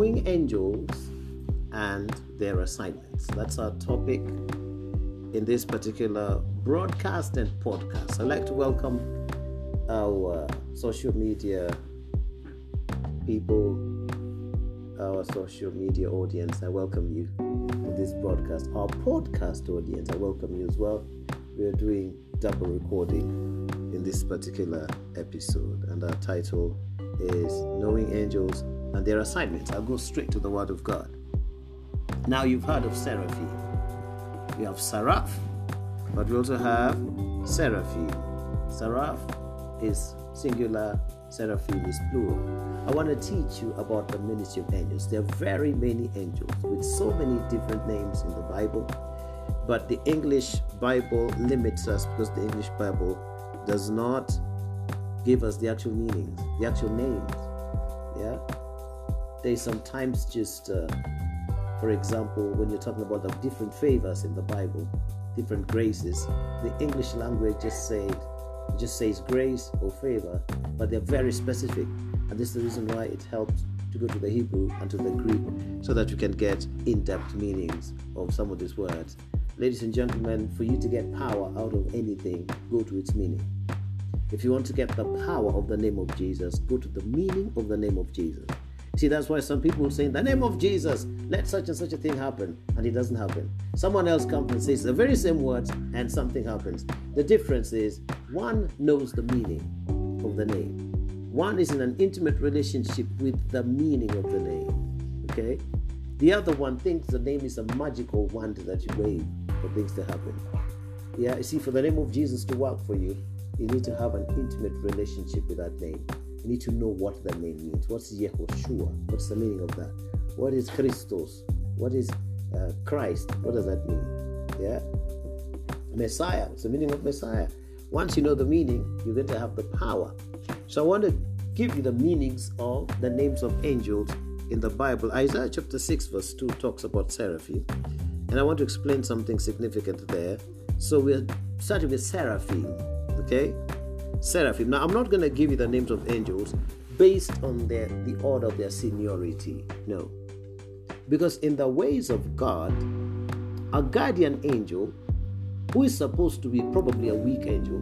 knowing angels and their assignments. That's our topic in this particular broadcast and podcast. I'd like to welcome our uh, social media people, our social media audience. I welcome you to this broadcast. Our podcast audience, I welcome you as well. We are doing double recording in this particular episode, and our title is Knowing Angels and Their Assignments. I'll go straight to the Word of God. Now, you've heard of seraphim. We have seraph, but we also have seraphim. Seraph is singular, seraphim is plural. I want to teach you about the ministry of angels. There are very many angels with so many different names in the Bible, but the English Bible limits us because the English Bible does not give us the actual meanings, the actual names. Yeah, they sometimes just, uh, for example, when you're talking about the different favors in the Bible, different graces, the English language just says just says grace or favor, but they're very specific, and this is the reason why it helps to go to the Hebrew and to the Greek so that you can get in-depth meanings of some of these words. Ladies and gentlemen, for you to get power out of anything, go to its meaning. If you want to get the power of the name of Jesus, go to the meaning of the name of Jesus. See, that's why some people say, In the name of Jesus, let such and such a thing happen, and it doesn't happen. Someone else comes and says the very same words, and something happens. The difference is one knows the meaning of the name, one is in an intimate relationship with the meaning of the name. Okay? The other one thinks the name is a magical wand that you wave for things to happen. Yeah, you see, for the name of Jesus to work for you, you need to have an intimate relationship with that name. You need to know what the name means. What's Yehoshua? What's the meaning of that? What is Christos? What is uh, Christ? What does that mean? Yeah, Messiah. What's the meaning of Messiah? Once you know the meaning, you're going to have the power. So I want to give you the meanings of the names of angels in the Bible. Isaiah chapter 6, verse 2 talks about seraphim. And I want to explain something significant there. So we're starting with seraphim. Okay? Seraphim. Now, I'm not going to give you the names of angels based on their, the order of their seniority. No. Because in the ways of God, a guardian angel, who is supposed to be probably a weak angel,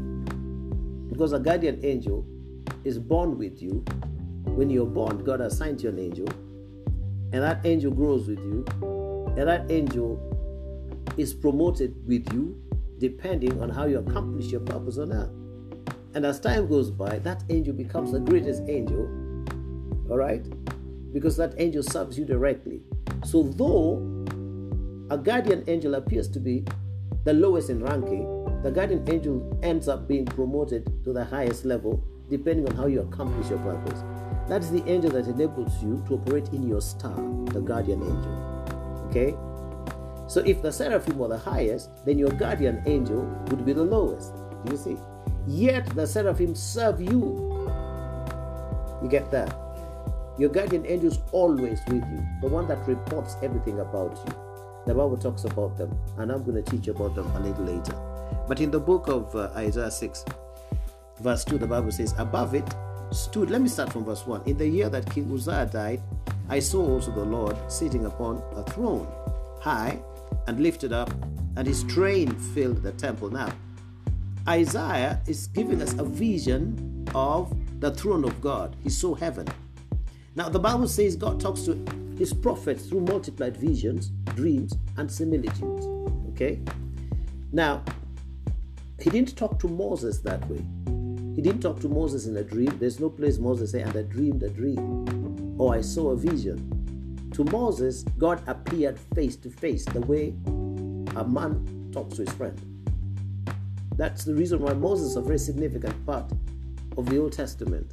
because a guardian angel is born with you. When you're born, God assigns you an angel, and that angel grows with you, and that angel is promoted with you depending on how you accomplish your purpose on earth. And as time goes by, that angel becomes the greatest angel, all right? Because that angel serves you directly. So, though a guardian angel appears to be the lowest in ranking, the guardian angel ends up being promoted to the highest level depending on how you accomplish your purpose. That is the angel that enables you to operate in your star, the guardian angel. Okay? So if the seraphim were the highest, then your guardian angel would be the lowest. Do you see? Yet the seraphim serve you. You get that? Your guardian angel is always with you, the one that reports everything about you. The Bible talks about them, and I'm going to teach about them a little later. But in the book of uh, Isaiah 6, verse 2, the Bible says, Above it stood, let me start from verse 1. In the year that King Uzziah died, I saw also the Lord sitting upon a throne, high and lifted up, and his train filled the temple. Now, Isaiah is giving us a vision of the throne of God. He saw heaven. Now, the Bible says God talks to his prophets through multiplied visions, dreams, and similitudes. Okay? Now, he didn't talk to Moses that way. He didn't talk to Moses in a dream. There's no place Moses say, and I dreamed a dream. Or I saw a vision. To Moses, God appeared face to face, the way a man talks to his friend. That's the reason why Moses is a very significant part of the Old Testament.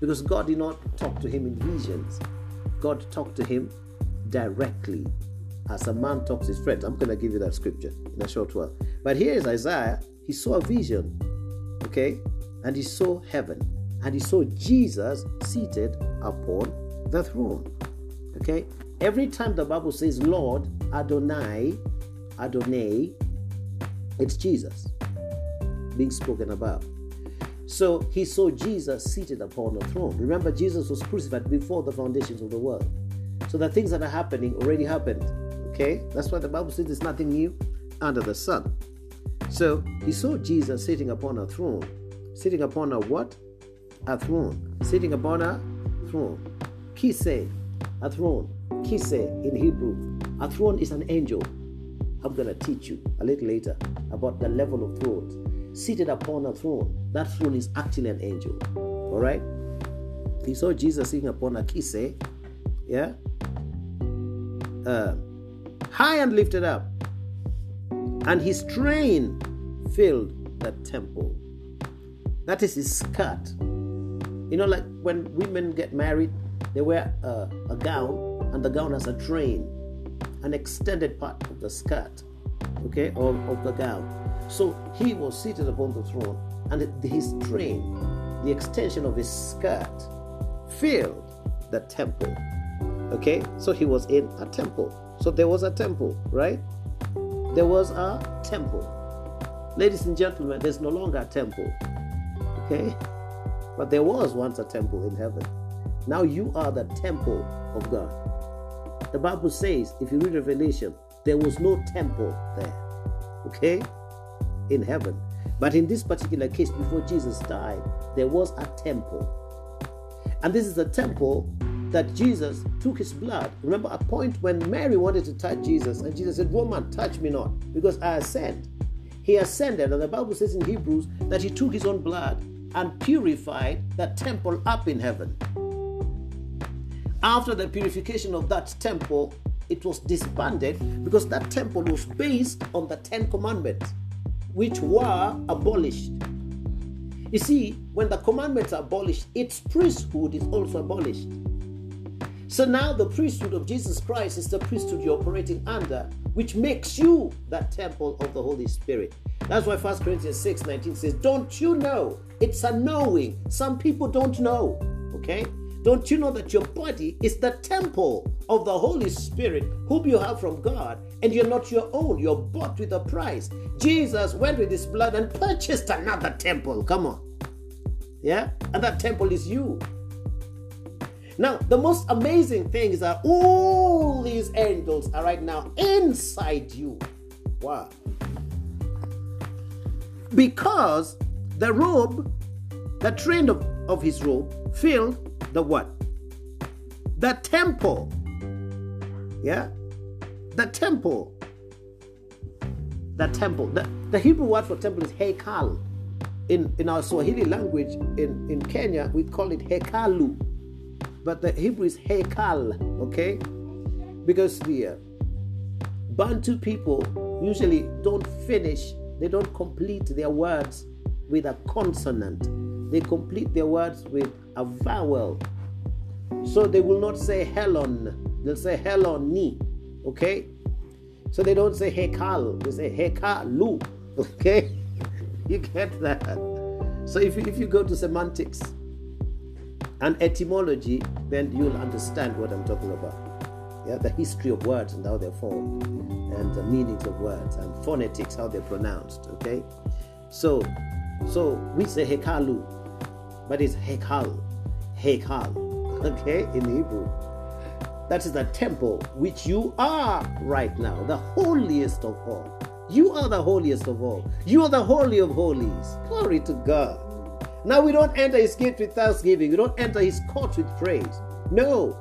Because God did not talk to him in visions. God talked to him directly as a man talks his friends. I'm going to give you that scripture in a short while. But here is Isaiah. He saw a vision, okay? And he saw heaven. And he saw Jesus seated upon the throne. Okay? Every time the Bible says Lord, Adonai, Adonai, it's Jesus being spoken about. So he saw Jesus seated upon a throne. Remember, Jesus was crucified before the foundations of the world. So the things that are happening already happened. Okay? That's why the Bible says there's nothing new under the sun. So he saw Jesus sitting upon a throne. Sitting upon a what? A throne. Sitting upon a throne. Kise, a throne. Kise in Hebrew. A throne is an angel. I'm going to teach you a little later about the level of thrones. Seated upon a throne. That throne is actually an angel. All right? He saw Jesus sitting upon a kise. Yeah? Uh, high and lifted up. And his train filled the temple. That is his skirt. You know, like when women get married, they wear a, a gown, and the gown has a train, an extended part of the skirt, okay, of, of the gown. So he was seated upon the throne, and his train, the extension of his skirt, filled the temple. Okay, so he was in a temple. So there was a temple, right? There was a temple. Ladies and gentlemen, there's no longer a temple. Okay? But there was once a temple in heaven. Now you are the temple of God. The Bible says, if you read Revelation, there was no temple there. Okay? In heaven. But in this particular case, before Jesus died, there was a temple. And this is a temple that Jesus took his blood. Remember a point when Mary wanted to touch Jesus, and Jesus said, Woman, touch me not, because I ascend. He ascended, and the Bible says in Hebrews that he took his own blood and purified that temple up in heaven. After the purification of that temple, it was disbanded because that temple was based on the Ten Commandments, which were abolished. You see, when the commandments are abolished, its priesthood is also abolished. So now the priesthood of Jesus Christ is the priesthood you're operating under, which makes you that temple of the Holy Spirit. That's why 1 Corinthians 6 19 says, Don't you know? It's a knowing. Some people don't know. Okay? Don't you know that your body is the temple of the Holy Spirit, whom you have from God, and you're not your own? You're bought with a price. Jesus went with his blood and purchased another temple. Come on. Yeah? And that temple is you. Now, the most amazing thing is that all these angels are right now inside you. Wow. Because the robe, the train of, of his robe, filled the what? The temple. Yeah? The temple. The temple. The, the Hebrew word for temple is hekal. In, in our Swahili language in, in Kenya, we call it hekalu but the Hebrew is Hekal, okay? Because the uh, Bantu people usually don't finish, they don't complete their words with a consonant. They complete their words with a vowel. So they will not say Helon, they'll say Heloni, okay? So they don't say Hekal, they say Hekalu, okay? you get that? So if you, if you go to semantics, and etymology, then you'll understand what I'm talking about. Yeah, the history of words and how they're formed, and the meanings of words, and phonetics, how they're pronounced. Okay, so so we say hekalu, but it's hekal, hekal. Okay, in Hebrew. That is the temple which you are right now, the holiest of all. You are the holiest of all. You are the holy of holies. Glory to God. Now we don't enter his gate with thanksgiving. We don't enter his court with praise. No.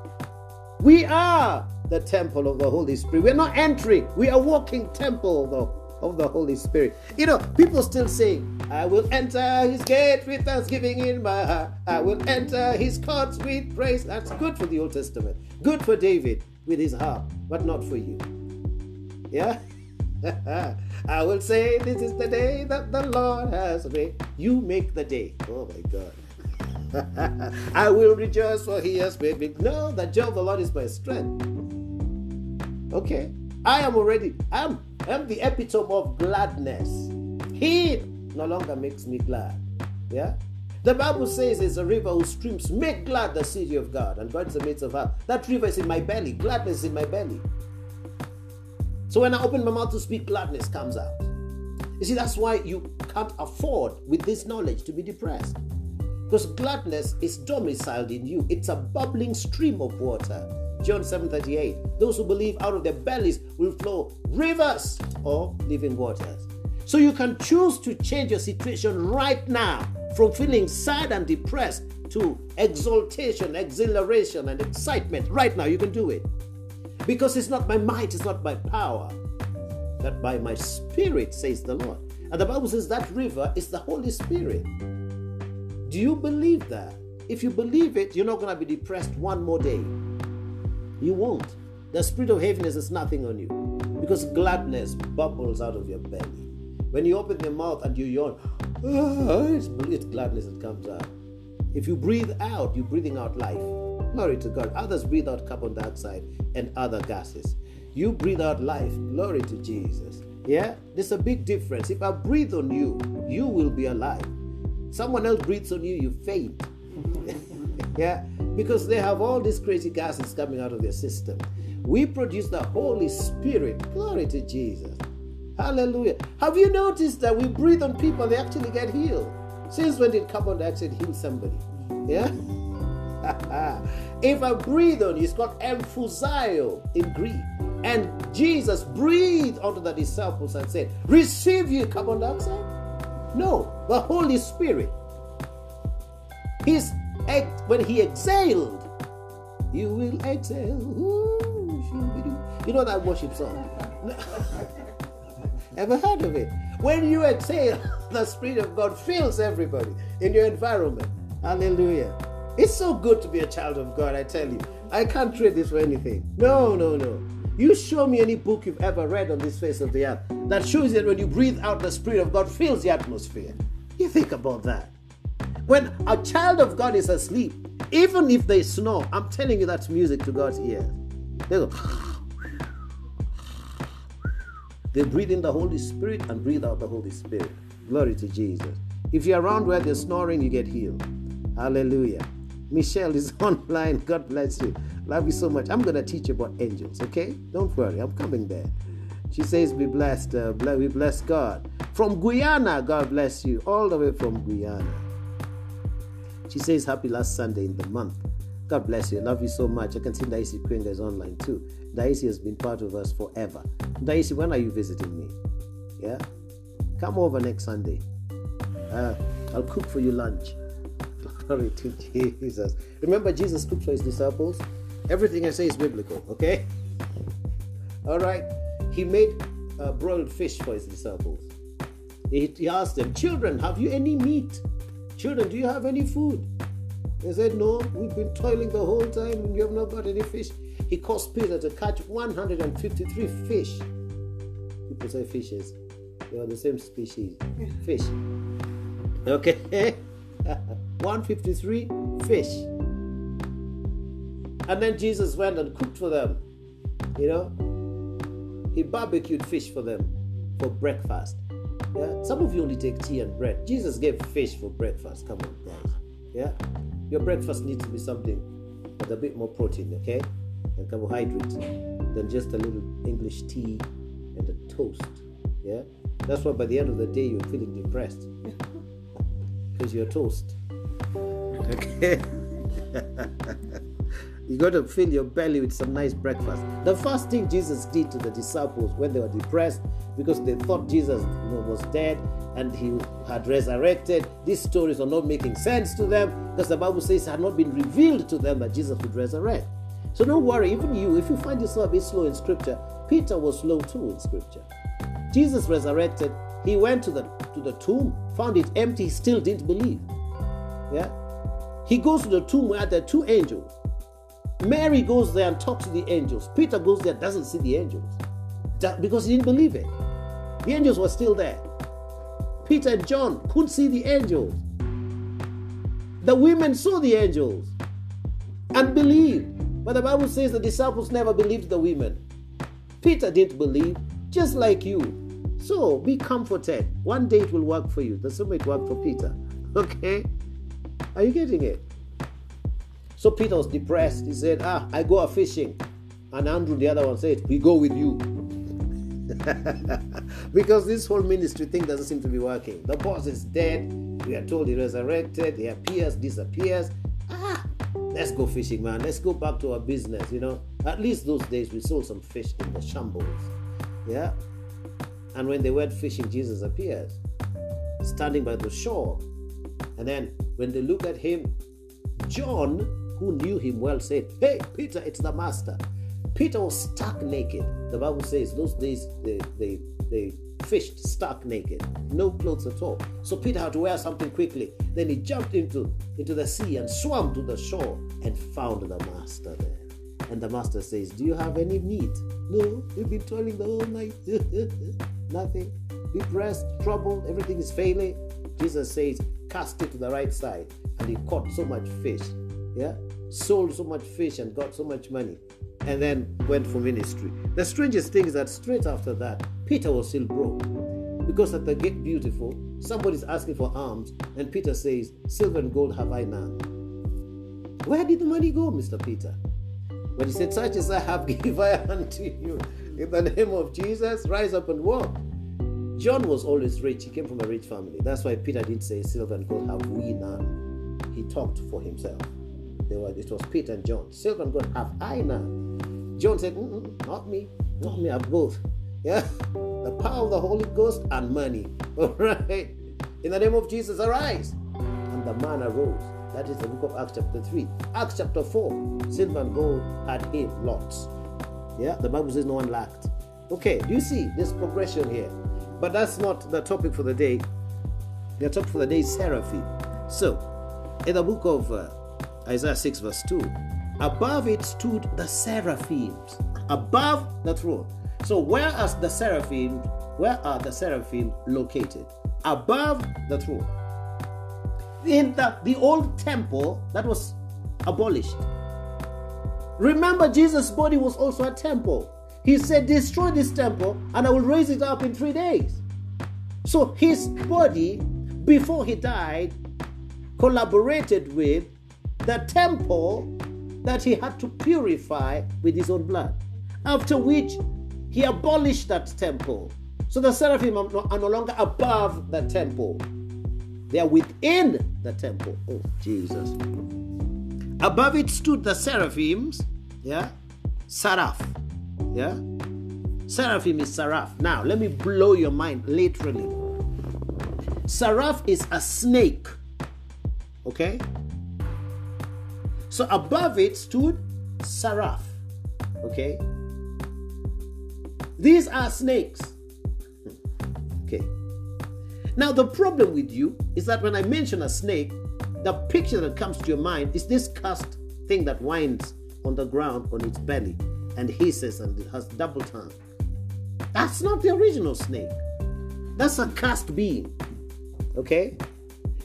We are the temple of the Holy Spirit. We're not entering. We are walking temple of the, of the Holy Spirit. You know, people still say, I will enter his gate with thanksgiving in my heart. I will enter his courts with praise. That's good for the Old Testament. Good for David with his harp, but not for you. Yeah? I will say, This is the day that the Lord has made. You make the day. Oh my God. I will rejoice for he has made me. Know that joy of the Lord is my strength. Okay. I am already, I'm, I'm the epitome of gladness. He no longer makes me glad. Yeah? The Bible says there's a river whose streams make glad the city of God, and God is the midst of her. That river is in my belly. Gladness is in my belly. So when I open my mouth to speak, gladness comes out. You see, that's why you can't afford with this knowledge to be depressed. Because gladness is domiciled in you, it's a bubbling stream of water. John 7:38. Those who believe out of their bellies will flow rivers of living waters. So you can choose to change your situation right now from feeling sad and depressed to exaltation, exhilaration, and excitement. Right now, you can do it. Because it's not by might, it's not by power, but by my spirit, says the Lord. And the Bible says that river is the Holy Spirit. Do you believe that? If you believe it, you're not going to be depressed one more day. You won't. The spirit of heaviness is nothing on you because gladness bubbles out of your belly. When you open your mouth and you yawn, ah, it's, it's gladness that comes out. If you breathe out, you're breathing out life. Glory to God. Others breathe out carbon dioxide and other gases. You breathe out life. Glory to Jesus. Yeah? There's a big difference. If I breathe on you, you will be alive. Someone else breathes on you, you faint. yeah? Because they have all these crazy gases coming out of their system. We produce the Holy Spirit. Glory to Jesus. Hallelujah. Have you noticed that we breathe on people, they actually get healed? Since when did carbon dioxide heal somebody? Yeah? if I breathe on you, it's called emphusio in Greek. And Jesus breathed onto the disciples and said, Receive you carbon dioxide? No, the Holy Spirit. His when he exhaled, you will exhale. you know that worship song? Ever heard of it? When you exhale, the Spirit of God fills everybody in your environment. Hallelujah. It's so good to be a child of God, I tell you. I can't trade this for anything. No, no, no. You show me any book you've ever read on this face of the earth that shows that when you breathe out, the Spirit of God fills the atmosphere. You think about that. When a child of God is asleep, even if they snore, I'm telling you that's music to God's ears. They go. They breathe in the Holy Spirit and breathe out the Holy Spirit. Glory to Jesus. If you're around where they're snoring, you get healed. Hallelujah. Michelle is online. God bless you. Love you so much. I'm going to teach you about angels, okay? Don't worry. I'm coming there. She says, Be blessed. Uh, we bless God. From Guyana, God bless you. All the way from Guyana. She says, Happy last Sunday in the month. God bless you. I love you so much. I can see Daisy Kwenga is online too. Daisy has been part of us forever. Daisy, when are you visiting me? Yeah? Come over next Sunday. Uh, I'll cook for you lunch. Glory to Jesus. Remember, Jesus cooked for his disciples? Everything I say is biblical, okay? All right. He made uh, broiled fish for his disciples. He, he asked them, Children, have you any meat? Children, do you have any food? They said, No, we've been toiling the whole time and you have not got any fish. He caused Peter to catch 153 fish. People say fishes. They are the same species. Fish. Okay. 153 fish. And then Jesus went and cooked for them. You know? He barbecued fish for them for breakfast. Yeah? Some of you only take tea and bread. Jesus gave fish for breakfast. Come on, guys. Yeah? Your breakfast needs to be something with a bit more protein, okay? And carbohydrates than just a little English tea and a toast. Yeah? That's why by the end of the day you're feeling depressed. Because you're toast. Okay? you got to fill your belly with some nice breakfast. The first thing Jesus did to the disciples when they were depressed because they thought Jesus you know, was dead and he had resurrected. These stories are not making sense to them because the Bible says it had not been revealed to them that Jesus would resurrect. So don't worry, even you, if you find yourself a bit slow in scripture, Peter was slow too in scripture. Jesus resurrected, he went to the to the tomb, found it empty, still didn't believe. Yeah? He goes to the tomb where there are two angels. Mary goes there and talks to the angels. Peter goes there, doesn't see the angels. because he didn't believe it. The angels were still there. Peter and John couldn't see the angels. The women saw the angels and believed. But the Bible says the disciples never believed the women. Peter didn't believe, just like you. So be comforted. One day it will work for you. The same way it worked for Peter. Okay? Are you getting it? So Peter was depressed. He said, Ah, I go a fishing. And Andrew, the other one, said, We go with you. because this whole ministry thing doesn't seem to be working. The boss is dead. We are told he resurrected. He appears, disappears. Ah, let's go fishing, man. Let's go back to our business, you know. At least those days we sold some fish in the shambles. Yeah. And when they went fishing, Jesus appears, standing by the shore. And then when they look at him, John, who knew him well, said, Hey, Peter, it's the master. Peter was stark naked. The Bible says those days they, they, they fished stark naked, no clothes at all. So Peter had to wear something quickly. Then he jumped into, into the sea and swam to the shore and found the master there. And the master says, Do you have any meat? No, we've been toiling the whole night. Nothing. Depressed, troubled, everything is failing. Jesus says, Cast it to the right side. And he caught so much fish. Yeah? Sold so much fish and got so much money. And then went for ministry. The strangest thing is that straight after that, Peter was still broke. Because at the gate beautiful, somebody's asking for alms, and Peter says, Silver and gold have I none. Where did the money go, Mr. Peter? But he said, Such as I have give I unto you. In the name of Jesus, rise up and walk. John was always rich. He came from a rich family. That's why Peter didn't say, Silver and gold have we none. He talked for himself. They were, it was Peter and John. Silver and gold have I none. John said, Not me. Not me. I have both. Yeah? The power of the Holy Ghost and money. All right? In the name of Jesus, arise. And the man arose. That is the book of Acts chapter 3. Acts chapter 4. Silver and gold had him lots. Yeah, the Bible says no one lacked. Okay, do you see this progression here? But that's not the topic for the day. The topic for the day is seraphim. So, in the book of uh, Isaiah 6, verse 2, above it stood the seraphims, above the throne. So, where are the seraphim? Where are the seraphim located? Above the throne in the, the old temple that was abolished. Remember, Jesus' body was also a temple. He said, Destroy this temple, and I will raise it up in three days. So his body, before he died, collaborated with the temple that he had to purify with his own blood. After which, he abolished that temple. So the seraphim are no longer above the temple. They are within the temple. Oh, Jesus. Above it stood the seraphims. Yeah. Seraph. Yeah. Seraphim is seraph. Now, let me blow your mind literally. Seraph is a snake. Okay? So above it stood seraph. Okay? These are snakes. Okay. Now, the problem with you is that when I mention a snake, the picture that comes to your mind is this cursed thing that winds on the ground on its belly and hisses and it has double tongue. That's not the original snake. That's a cursed being. Okay?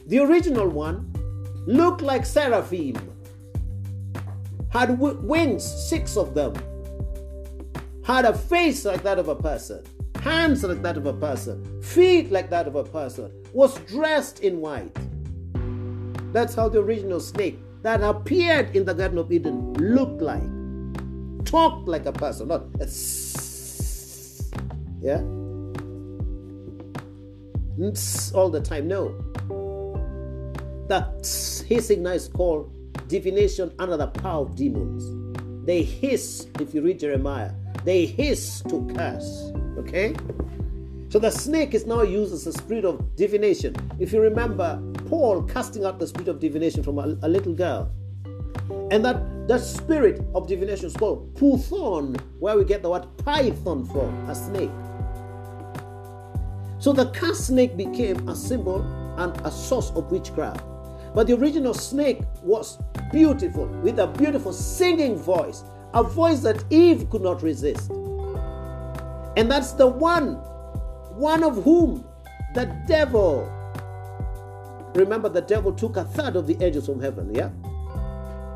The original one looked like seraphim, had wings, six of them, had a face like that of a person hands like that of a person, feet like that of a person, was dressed in white. That's how the original snake that appeared in the Garden of Eden looked like. Talked like a person, not a yeah? all the time. No. That hissing now is called divination under the power of demons. They hiss, if you read Jeremiah, they hiss to curse. Okay? So the snake is now used as a spirit of divination. If you remember, Paul casting out the spirit of divination from a, a little girl. And that, that spirit of divination is called Puthon, where we get the word python from, a snake. So the cast snake became a symbol and a source of witchcraft. But the original snake was beautiful, with a beautiful singing voice, a voice that Eve could not resist. And that's the one, one of whom the devil. Remember, the devil took a third of the angels from heaven, yeah?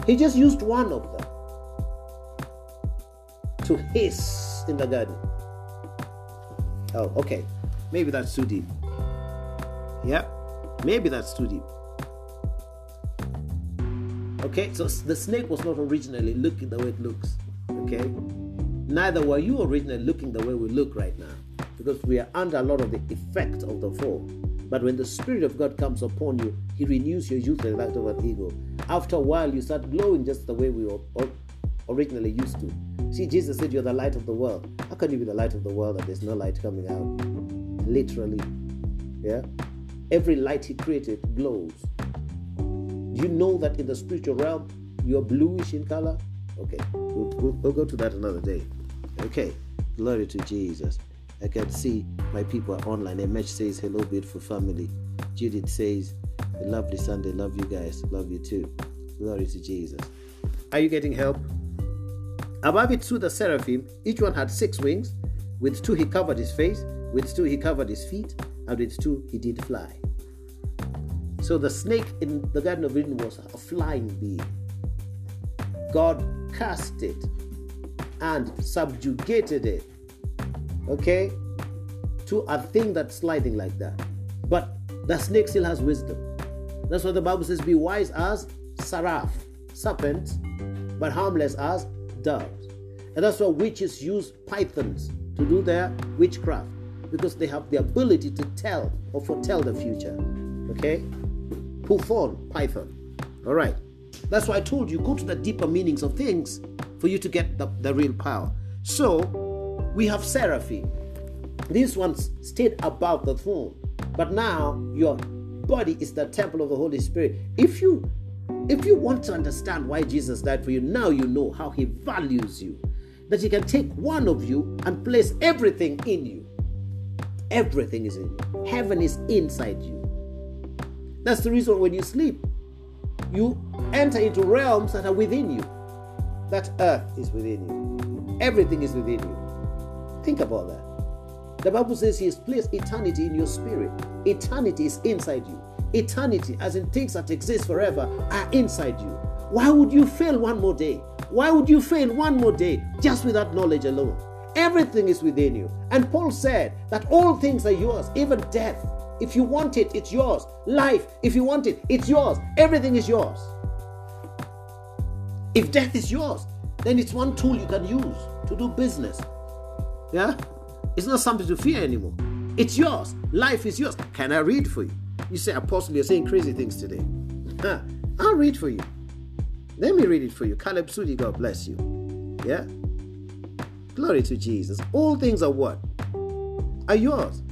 He just used one of them to hiss in the garden. Oh, okay. Maybe that's too deep. Yeah? Maybe that's too deep. Okay, so the snake was not originally looking the way it looks. Okay? Neither were you originally looking the way we look right now, because we are under a lot of the effect of the fall. But when the Spirit of God comes upon you, He renews your youth like that of an eagle. after a while, you start glowing just the way we were originally used to. See, Jesus said, You're the light of the world. How can you be the light of the world and there's no light coming out? Literally. Yeah? Every light He created glows. You know that in the spiritual realm, you're bluish in color? Okay, we'll, we'll, we'll go to that another day. Okay, glory to Jesus. I can see my people are online. Emech says, Hello, beautiful family. Judith says, A lovely Sunday. Love you guys. Love you too. Glory to Jesus. Are you getting help? Above it stood the seraphim. Each one had six wings. With two he covered his face, with two he covered his feet, and with two he did fly. So the snake in the Garden of Eden was a flying being. God cast it and subjugated it, okay, to a thing that's sliding like that. But the snake still has wisdom. That's why the Bible says be wise as seraph, serpents, but harmless as doves. And that's why witches use pythons to do their witchcraft because they have the ability to tell or foretell the future. Okay? Python, python. All right. That's why I told you go to the deeper meanings of things for you to get the, the real power. So we have seraphim. These ones stayed above the throne, but now your body is the temple of the Holy Spirit. If you if you want to understand why Jesus died for you, now you know how he values you. That he can take one of you and place everything in you. Everything is in you. Heaven is inside you. That's the reason when you sleep, you enter into realms that are within you. That earth is within you. Everything is within you. Think about that. The Bible says He has placed eternity in your spirit. Eternity is inside you. Eternity, as in things that exist forever, are inside you. Why would you fail one more day? Why would you fail one more day just with that knowledge alone? Everything is within you. And Paul said that all things are yours, even death. If you want it, it's yours. Life, if you want it, it's yours. Everything is yours. If death is yours, then it's one tool you can use to do business. Yeah? It's not something to fear anymore. It's yours. Life is yours. Can I read for you? You say, Apostle, you're saying crazy things today. Huh. I'll read for you. Let me read it for you. Caleb Sudi, God bless you. Yeah? Glory to Jesus. All things are what? Are yours.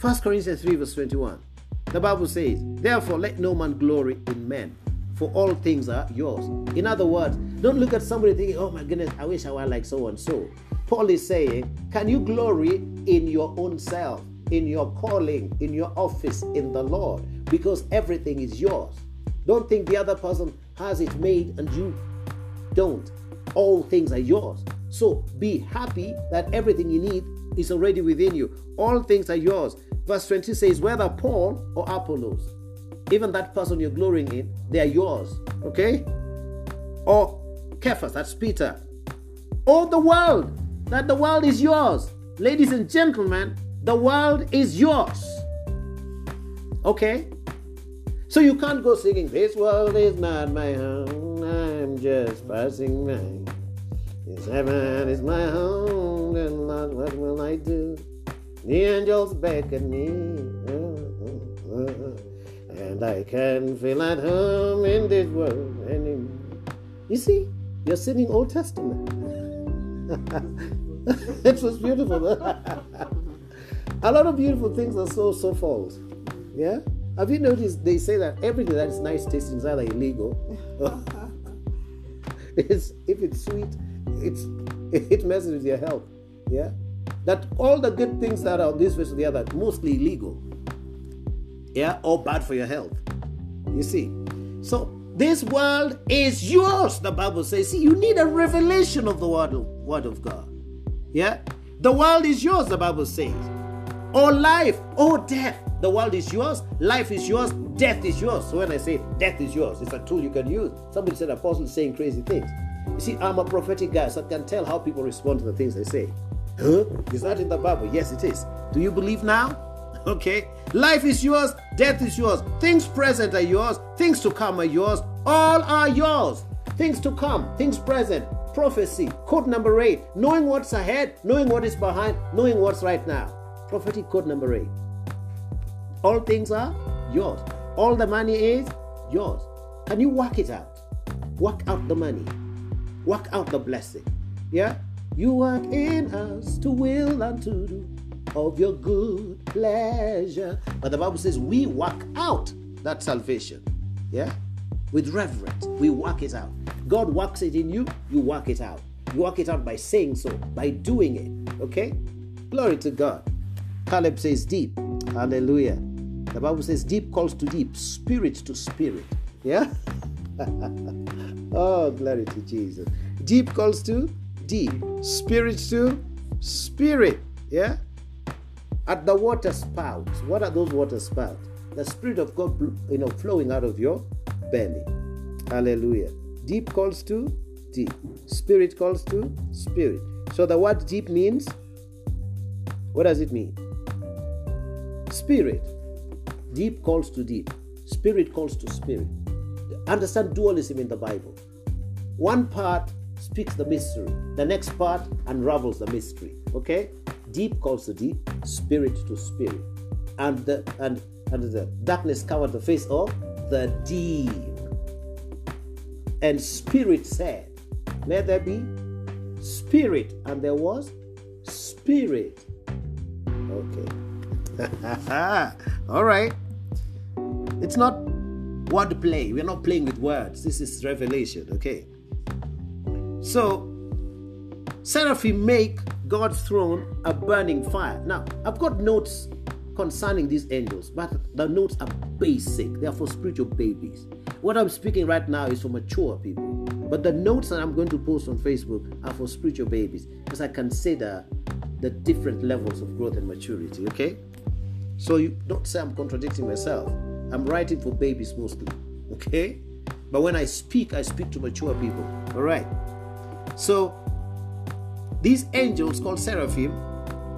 1 Corinthians 3, verse 21. The Bible says, Therefore, let no man glory in men, for all things are yours. In other words, don't look at somebody thinking, oh my goodness, I wish I were like so and so. Paul is saying, can you glory in your own self, in your calling, in your office in the Lord? Because everything is yours. Don't think the other person has it made and you don't. All things are yours. So be happy that everything you need is already within you. All things are yours. Verse 20 says, whether Paul or Apollos, even that person you're glorying in, they are yours. Okay? Or Cephas, that's Peter. Or the world, that the world is yours. Ladies and gentlemen, the world is yours. Okay? So you can't go singing, This world is not my home, I'm just passing by. This heaven is my home, and Lord, what will I do? The angels beckon me. Uh, uh, uh, and I can feel at home in this world anymore. You see, you're singing Old Testament. it was beautiful. a lot of beautiful things are so so false. Yeah? Have you noticed they say that everything that is nice tasting is either illegal. it's if it's sweet, it's it messes with your health. Yeah? That all the good things that are this face or the other mostly illegal yeah, or bad for your health. You see, so this world is yours. The Bible says. See, you need a revelation of the word of, word of God. Yeah, the world is yours. The Bible says. Or life, or death. The world is yours. Life is yours. Death is yours. So when I say death is yours, it's a tool you can use. Somebody said apostle saying crazy things. You see, I'm a prophetic guy, so I can tell how people respond to the things they say. Huh? Is that in the Bible? Yes, it is. Do you believe now? Okay? Life is yours, death is yours, things present are yours, things to come are yours, all are yours. Things to come, things present, prophecy. Code number eight knowing what's ahead, knowing what is behind, knowing what's right now. Prophetic code number eight. All things are yours. All the money is yours. Can you work it out? Work out the money. Work out the blessing. Yeah? You work in us to will and to do of your good pleasure. But the Bible says we work out that salvation. Yeah? With reverence. We work it out. God works it in you, you work it out. You work it out by saying so, by doing it. Okay? Glory to God. Caleb says deep. Hallelujah. The Bible says deep calls to deep, spirit to spirit. Yeah? oh, glory to Jesus. Deep calls to deep, spirit to spirit. Yeah? At the water spouts. What are those water spouts? The Spirit of God, you know, flowing out of your belly. Hallelujah. Deep calls to deep. Spirit calls to spirit. So the word deep means what does it mean? Spirit. Deep calls to deep. Spirit calls to spirit. Understand dualism in the Bible. One part speaks the mystery, the next part unravels the mystery. Okay? Deep calls to deep, spirit to spirit. And the and and the darkness covered the face of the deep. And spirit said, Let there be spirit. And there was spirit. Okay. All right. It's not word play. We're not playing with words. This is revelation. Okay. So, seraphim make God's throne a burning fire. Now, I've got notes concerning these angels, but the notes are basic. They are for spiritual babies. What I'm speaking right now is for mature people. But the notes that I'm going to post on Facebook are for spiritual babies because I consider the different levels of growth and maturity, okay? So you don't say I'm contradicting myself. I'm writing for babies mostly, okay? But when I speak, I speak to mature people, all right? So these angels called seraphim,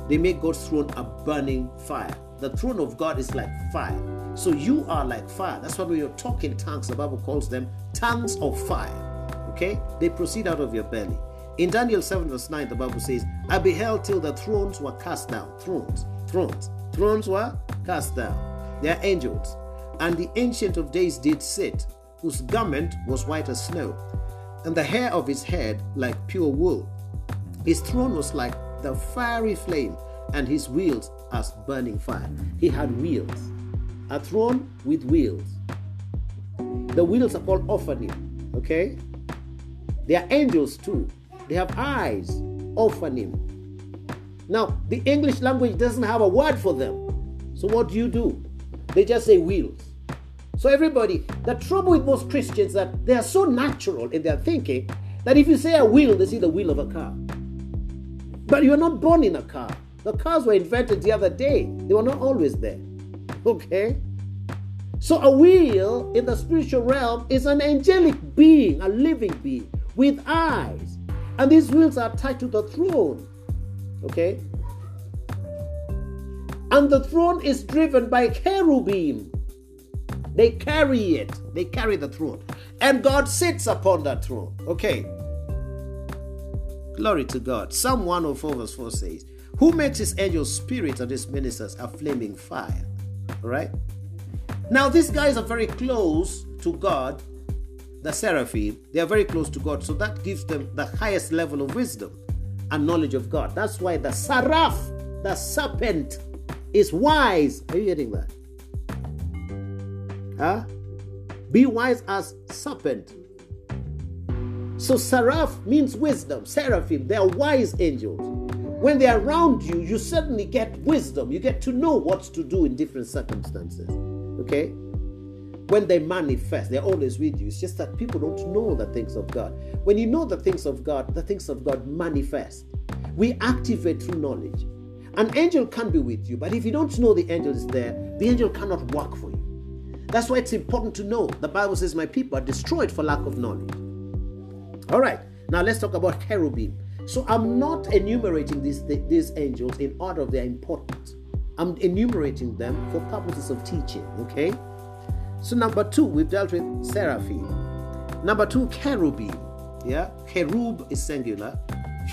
they make God's throne a burning fire. The throne of God is like fire. So you are like fire. That's why when you're talking tongues, the Bible calls them tongues of fire. Okay? They proceed out of your belly. In Daniel 7, verse 9, the Bible says, I beheld till the thrones were cast down. Thrones, thrones, thrones were cast down. They are angels. And the Ancient of Days did sit, whose garment was white as snow, and the hair of his head like pure wool. His throne was like the fiery flame, and his wheels as burning fire. He had wheels, a throne with wheels. The wheels are called Ophanim, okay? They are angels too. They have eyes, Ophanim. Now, the English language doesn't have a word for them. So what do you do? They just say wheels. So everybody, the trouble with most Christians that they are so natural in their thinking that if you say a wheel, they see the wheel of a car. But you're not born in a car. The cars were invented the other day. They were not always there. Okay? So a wheel in the spiritual realm is an angelic being, a living being with eyes. And these wheels are tied to the throne. Okay? And the throne is driven by cherubim. They carry it. They carry the throne. And God sits upon that throne. Okay. Glory to God. Psalm 104 verse 4 says, Who makes his angels spirits and his ministers a flaming fire? All right? Now, these guys are very close to God the seraphim, they are very close to God. So that gives them the highest level of wisdom and knowledge of God. That's why the seraph, the serpent, is wise. Are you getting that? Huh? Be wise as serpent. So seraph means wisdom. Seraphim, they are wise angels. When they are around you, you suddenly get wisdom. You get to know what to do in different circumstances. Okay? when they manifest, they're always with you. It's just that people don't know the things of God. When you know the things of God, the things of God manifest. We activate through knowledge. An angel can be with you, but if you don't know the angel is there, the angel cannot work for you. That's why it's important to know. The Bible says, My people are destroyed for lack of knowledge. All right, now let's talk about cherubim. So I'm not enumerating these, these angels in order of their importance. I'm enumerating them for purposes of teaching, okay? So number two, we've dealt with seraphim. Number two, cherubim. Yeah, cherub is singular.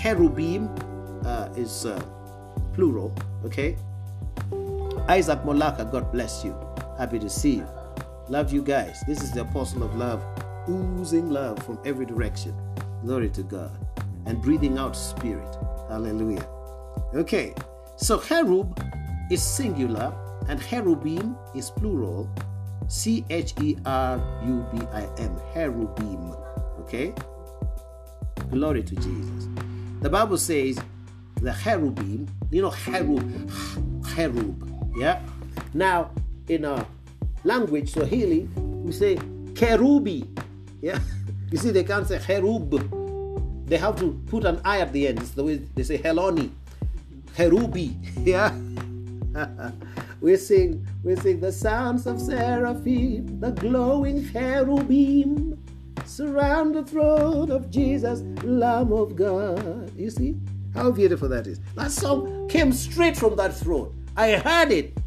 Cherubim uh, is uh, plural. Okay. Isaac Molaka, God bless you. Happy to see you. Love you guys. This is the apostle of love, oozing love from every direction. Glory to God. And breathing out spirit. Hallelujah. Okay, so cherub is singular and cherubim is plural. C H E R U B I M. Cherubim. Okay? Glory to Jesus. The Bible says the cherubim, you know, cherub, cherub. Yeah? Now, in a language, Swahili, we say kerubi. Yeah? You see, they can't say cherub. They have to put an I at the end. It's the way they say heloni. Cherubi. Yeah? we sing, we sing the sounds of seraphim, the glowing cherubim surround the throne of Jesus, Lamb of God. You see how beautiful that is. That song came straight from that throne. I heard it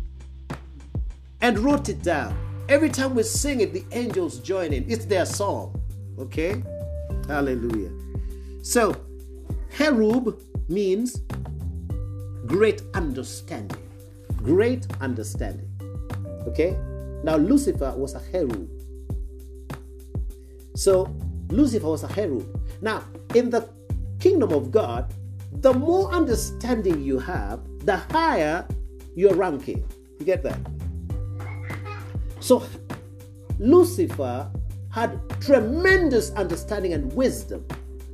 and wrote it down. Every time we sing it, the angels join in. It's their song. Okay? Hallelujah. So, Herub means great understanding. Great understanding. Okay? Now, Lucifer was a Herub. So, Lucifer was a Herub. Now, in the kingdom of God, the more understanding you have, the higher your ranking. You get that? So, Lucifer had tremendous understanding and wisdom.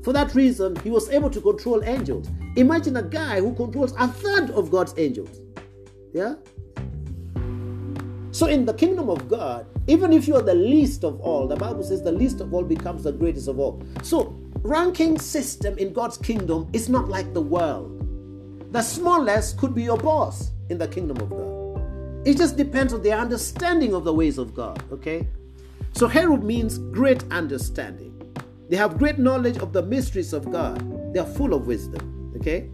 For that reason, he was able to control angels. Imagine a guy who controls a third of God's angels. Yeah? So, in the kingdom of God, even if you are the least of all, the Bible says the least of all becomes the greatest of all. So, ranking system in God's kingdom is not like the world. The smallest could be your boss in the kingdom of God. It just depends on their understanding of the ways of God, okay? So Herub means great understanding. They have great knowledge of the mysteries of God. They are full of wisdom, okay?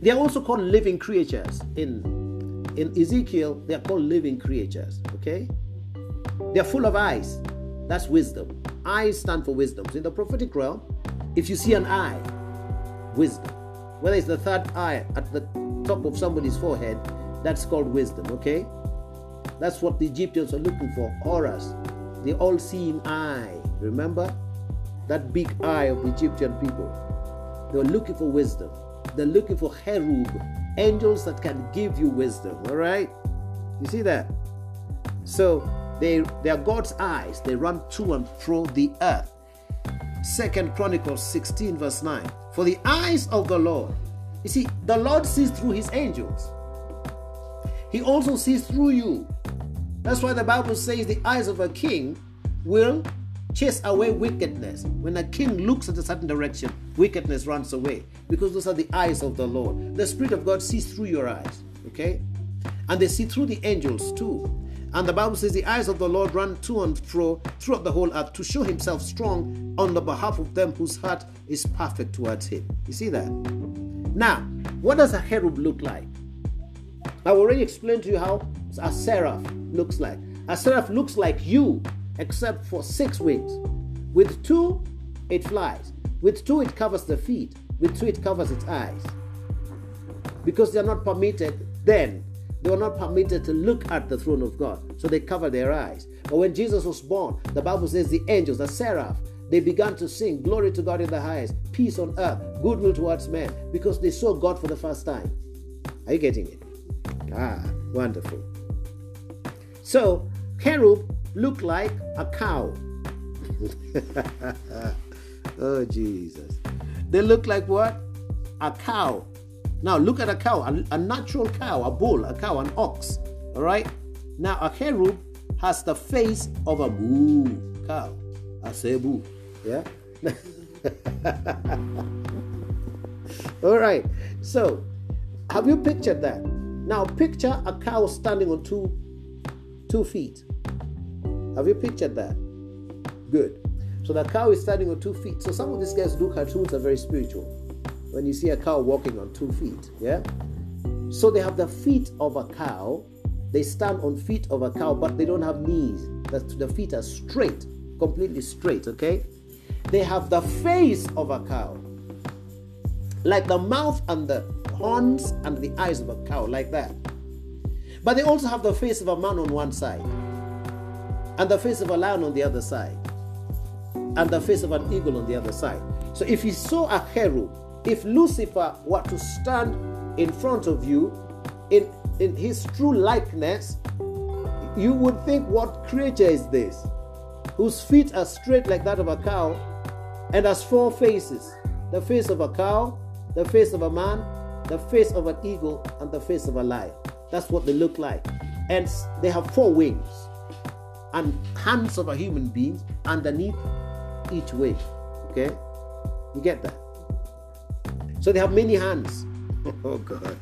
They are also called living creatures. In in Ezekiel, they are called living creatures, okay? They are full of eyes. That's wisdom. Eyes stand for wisdom. So in the prophetic realm, if you see an eye, wisdom. Whether it's the third eye at the top of somebody's forehead, that's called wisdom, okay? That's what the Egyptians are looking for. Horus, the all seeing eye. Remember? That big eye of the Egyptian people. They were looking for wisdom. They're looking for cherub, angels that can give you wisdom. All right? You see that? So they they are God's eyes. They run to and fro the earth. Second Chronicles 16, verse 9. For the eyes of the Lord. You see, the Lord sees through his angels. He also sees through you. That's why the Bible says the eyes of a king will chase away wickedness. When a king looks at a certain direction, wickedness runs away because those are the eyes of the Lord. The Spirit of God sees through your eyes, okay? And they see through the angels too. And the Bible says the eyes of the Lord run to and fro throughout the whole earth to show himself strong on the behalf of them whose heart is perfect towards him. You see that? Now, what does a cherub look like? I've already explained to you how a seraph looks like. A seraph looks like you, except for six wings. With two, it flies. With two, it covers the feet. With two, it covers its eyes. Because they are not permitted then. They were not permitted to look at the throne of God. So they cover their eyes. But when Jesus was born, the Bible says the angels, the seraph, they began to sing, Glory to God in the highest, peace on earth, goodwill towards men, because they saw God for the first time. Are you getting it? Ah, wonderful. So, cherub look like a cow. oh, Jesus. They look like what? A cow. Now, look at a cow, a, a natural cow, a bull, a cow, an ox. All right? Now, a cherub has the face of a moo cow, a zebu. Yeah? All right. So, have you pictured that? Now picture a cow standing on two two feet. Have you pictured that? Good. So the cow is standing on two feet. So some of these guys do cartoons are very spiritual. When you see a cow walking on two feet, yeah. So they have the feet of a cow. They stand on feet of a cow, but they don't have knees. The feet are straight, completely straight. Okay. They have the face of a cow, like the mouth and the horns and the eyes of a cow, like that. But they also have the face of a man on one side. and the face of a lion on the other side, and the face of an eagle on the other side. So if you saw a cherub, if Lucifer were to stand in front of you in, in his true likeness, you would think, what creature is this? Whose feet are straight like that of a cow and has four faces the face of a cow, the face of a man, the face of an eagle, and the face of a lion. That's what they look like. And they have four wings and hands of a human being underneath each wing. Okay? You get that? So they have many hands. Oh God.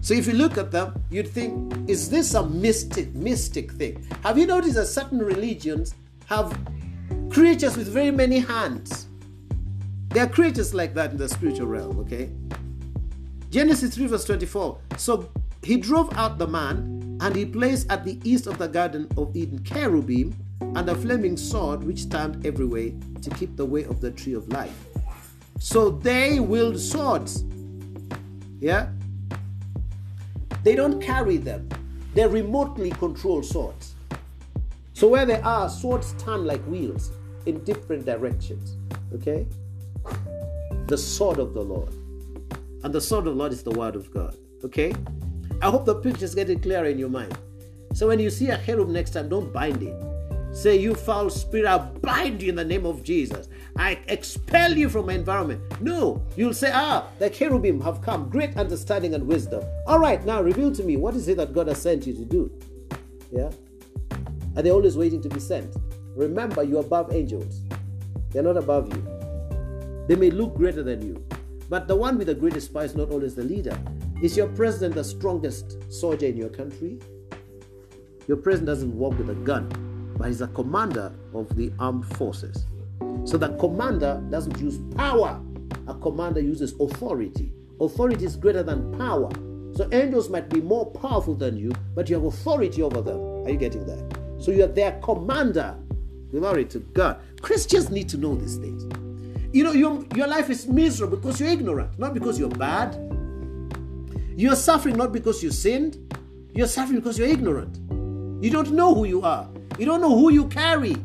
So if you look at them, you'd think, is this a mystic, mystic thing? Have you noticed that certain religions have creatures with very many hands? There are creatures like that in the spiritual realm, okay? Genesis 3, verse 24. So he drove out the man, and he placed at the east of the Garden of Eden cherubim and a flaming sword which stand every way to keep the way of the tree of life. So they wield swords. Yeah? They don't carry them, they remotely control swords. So where they are, swords turn like wheels in different directions. Okay? The sword of the Lord. And the sword of the Lord is the word of God. Okay? I hope the picture is getting clearer in your mind. So when you see a cherub next time, don't bind it. Say, You foul spirit, I bind you in the name of Jesus. I expel you from my environment. No, you'll say, Ah, the cherubim have come, great understanding and wisdom. All right, now reveal to me what is it that God has sent you to do? Yeah? Are they always waiting to be sent? Remember, you're above angels, they're not above you. They may look greater than you, but the one with the greatest power is not always the leader. Is your president the strongest soldier in your country? Your president doesn't walk with a gun but he's a commander of the armed forces. So the commander doesn't use power, a commander uses authority. Authority is greater than power. So angels might be more powerful than you, but you have authority over them. Are you getting that? So you are their commander. Glory to God. Christians need to know these things. You know, your, your life is miserable because you're ignorant, not because you're bad. You're suffering not because you sinned, you're suffering because you're ignorant. You don't know who you are. You don't know who you carry.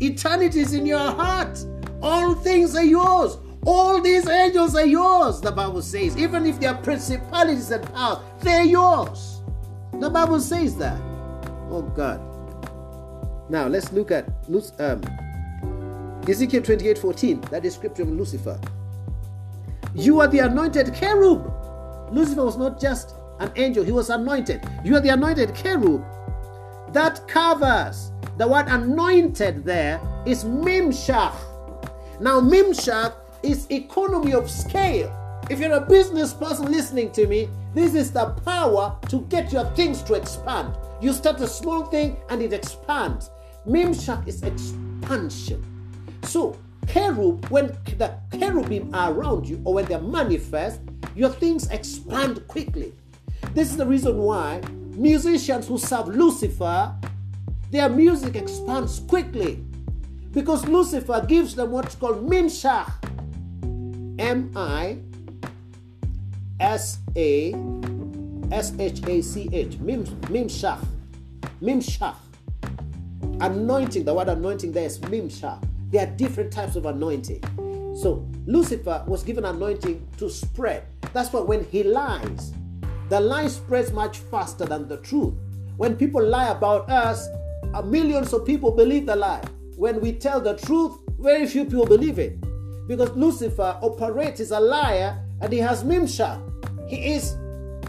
Eternity is in your heart. All things are yours. All these angels are yours, the Bible says. Even if they are principalities and powers, they're yours. The Bible says that. Oh God. Now let's look at um, Ezekiel 28 14. That is scripture of Lucifer. You are the anointed cherub. Lucifer was not just an angel, he was anointed. You are the anointed cherub that covers the word anointed there is mimshach. Now, mimshach is economy of scale. If you're a business person listening to me, this is the power to get your things to expand. You start a small thing and it expands. Mimshach is expansion. So, cherub, when the cherubim are around you or when they manifest, your things expand quickly. This is the reason why musicians who serve Lucifer their music expands quickly because Lucifer gives them what's called mimshach. M I S A S H A C H. Mimshach. Mimshach. Anointing. The word anointing there is mimshach. There are different types of anointing. So Lucifer was given anointing to spread. That's why when he lies, the lie spreads much faster than the truth. When people lie about us, uh, millions of people believe the lie. When we tell the truth, very few people believe it. Because Lucifer operates as a liar and he has Mimsha. He is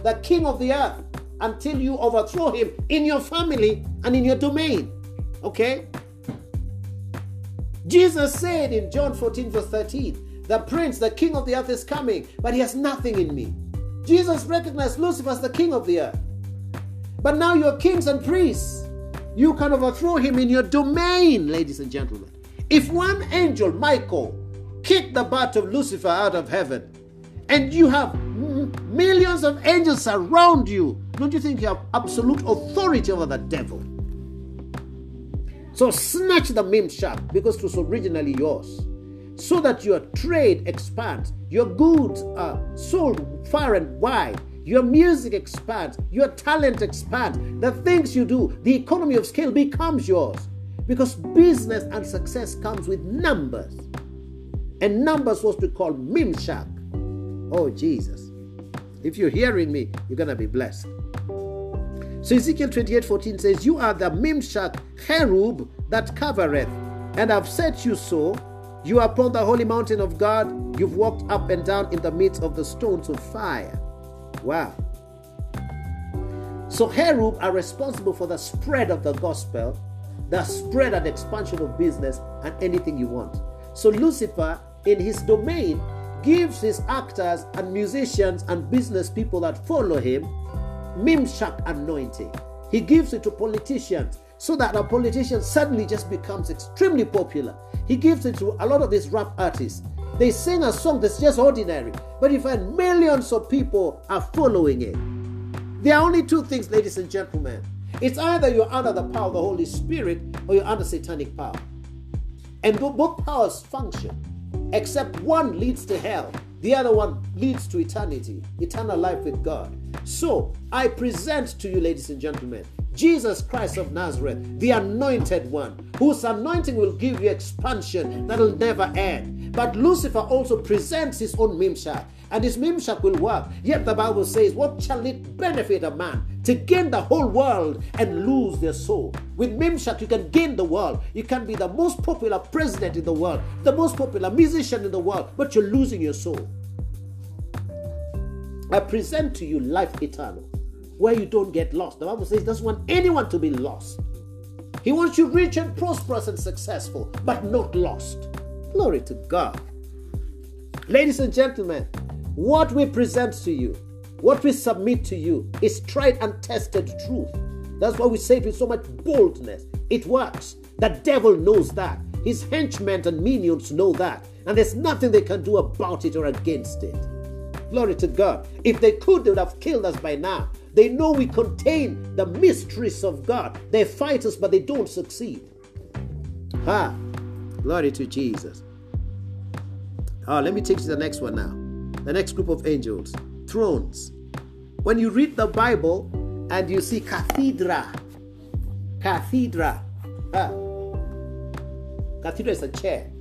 the king of the earth until you overthrow him in your family and in your domain. Okay? Jesus said in John 14, verse 13, the prince, the king of the earth is coming, but he has nothing in me. Jesus recognized Lucifer as the king of the earth. But now you're kings and priests. You can overthrow him in your domain, ladies and gentlemen. If one angel, Michael, kicked the butt of Lucifer out of heaven, and you have millions of angels around you, don't you think you have absolute authority over the devil? So snatch the mimshach because it was originally yours, so that your trade expands, your goods are sold far and wide, your music expands, your talent expands, the things you do, the economy of scale becomes yours. Because business and success comes with numbers. And numbers was to call Mimshach. Oh, Jesus. If you're hearing me, you're going to be blessed. So Ezekiel 28 14 says, You are the Mimshach cherub that covereth, and I've set you so. You are upon the holy mountain of God. You've walked up and down in the midst of the stones of fire. Wow. So cherub are responsible for the spread of the gospel, the spread and expansion of business, and anything you want. So Lucifer, in his domain, gives his actors and musicians and business people that follow him Mimshach anointing. He gives it to politicians so that a politician suddenly just becomes extremely popular. He gives it to a lot of these rap artists. They sing a song that's just ordinary, but you find millions of people are following it. There are only two things, ladies and gentlemen. It's either you're under the power of the Holy Spirit or you're under satanic power. And both powers function, except one leads to hell, the other one leads to eternity, eternal life with God. So I present to you, ladies and gentlemen, Jesus Christ of Nazareth, the anointed one, whose anointing will give you expansion that'll never end. But Lucifer also presents his own mimshach and his mimshach will work. Yet the Bible says, What shall it benefit a man to gain the whole world and lose their soul? With mimshach, you can gain the world. You can be the most popular president in the world, the most popular musician in the world, but you're losing your soul. I present to you life eternal, where you don't get lost. The Bible says he doesn't want anyone to be lost. He wants you rich and prosperous and successful, but not lost. Glory to God. Ladies and gentlemen, what we present to you, what we submit to you, is tried and tested truth. That's why we say it with so much boldness. It works. The devil knows that. His henchmen and minions know that. And there's nothing they can do about it or against it. Glory to God. If they could, they would have killed us by now. They know we contain the mysteries of God. They fight us, but they don't succeed. Ah, glory to Jesus. Ah, let me take you to the next one now the next group of angels, thrones. When you read the Bible and you see cathedra, cathedra, ah, cathedra is a chair.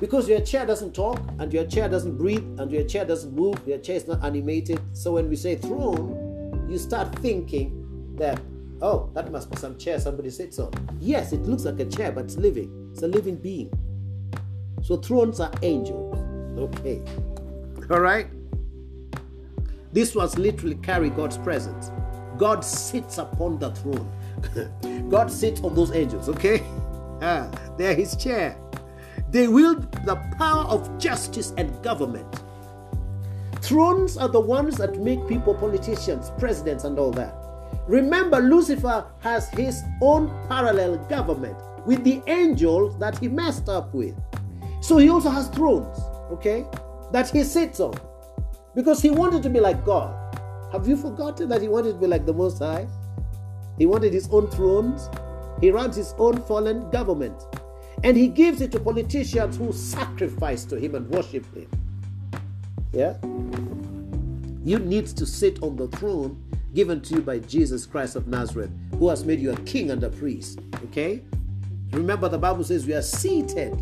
Because your chair doesn't talk and your chair doesn't breathe and your chair doesn't move, your chair is not animated. So when we say throne, you start thinking that, oh, that must be some chair somebody sits on. Yes, it looks like a chair, but it's living. It's a living being. So thrones are angels. Okay. All right? This was literally carry God's presence. God sits upon the throne. God sits on those angels, okay? Ah, they're his chair. They wield the power of justice and government. Thrones are the ones that make people politicians, presidents, and all that. Remember, Lucifer has his own parallel government with the angels that he messed up with. So he also has thrones, okay? That he sits on because he wanted to be like God. Have you forgotten that he wanted to be like the Most High? He wanted his own thrones, he runs his own fallen government, and he gives it to politicians who sacrifice to him and worship him. Yeah? You need to sit on the throne given to you by Jesus Christ of Nazareth, who has made you a king and a priest. Okay? Remember, the Bible says we are seated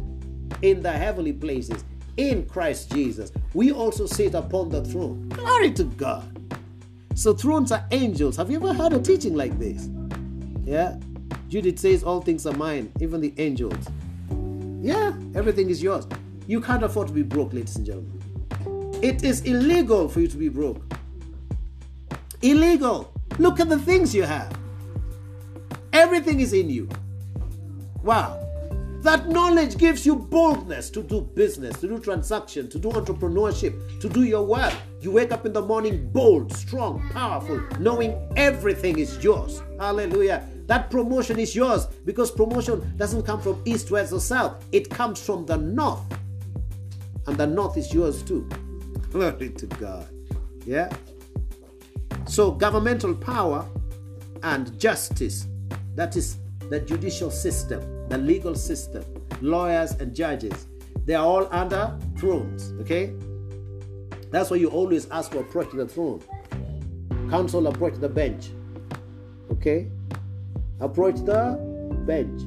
in the heavenly places in Christ Jesus. We also sit upon the throne. Glory to God. So thrones are angels. Have you ever heard a teaching like this? Yeah. Judith says all things are mine, even the angels. Yeah, everything is yours. You can't afford to be broke, ladies and gentlemen. It is illegal for you to be broke. Illegal. Look at the things you have. Everything is in you. Wow. That knowledge gives you boldness to do business, to do transaction, to do entrepreneurship, to do your work. You wake up in the morning bold, strong, powerful, knowing everything is yours. Hallelujah. That promotion is yours because promotion doesn't come from east, west, or south. It comes from the north. And the north is yours too. Glory to God. Yeah? So, governmental power and justice, that is the judicial system the legal system, lawyers and judges, they are all under thrones. Okay? That's why you always ask for approach the throne. Counsel approach the bench. Okay? Approach the bench.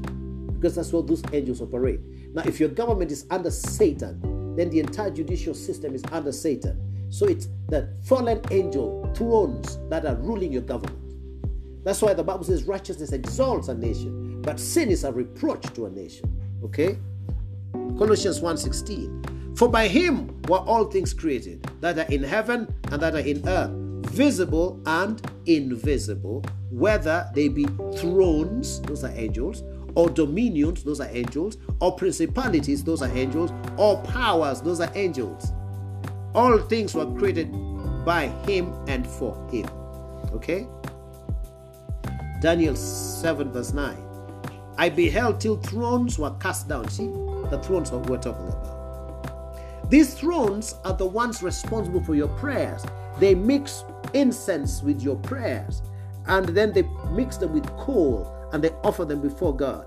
because that's what those angels operate. Now, if your government is under Satan, then the entire judicial system is under Satan. So it's the fallen angel thrones that are ruling your government. That's why the Bible says righteousness exalts a nation, but sin is a reproach to a nation. Okay? Colossians 1:16. For by him were all things created, that are in heaven and that are in earth, visible and invisible, whether they be thrones, those are angels, or dominions, those are angels, or principalities, those are angels, or powers, those are angels. All things were created by him and for him. Okay? Daniel 7, verse 9. I beheld till thrones were cast down. See, the thrones that we're talking about. These thrones are the ones responsible for your prayers. They mix incense with your prayers and then they mix them with coal and they offer them before God.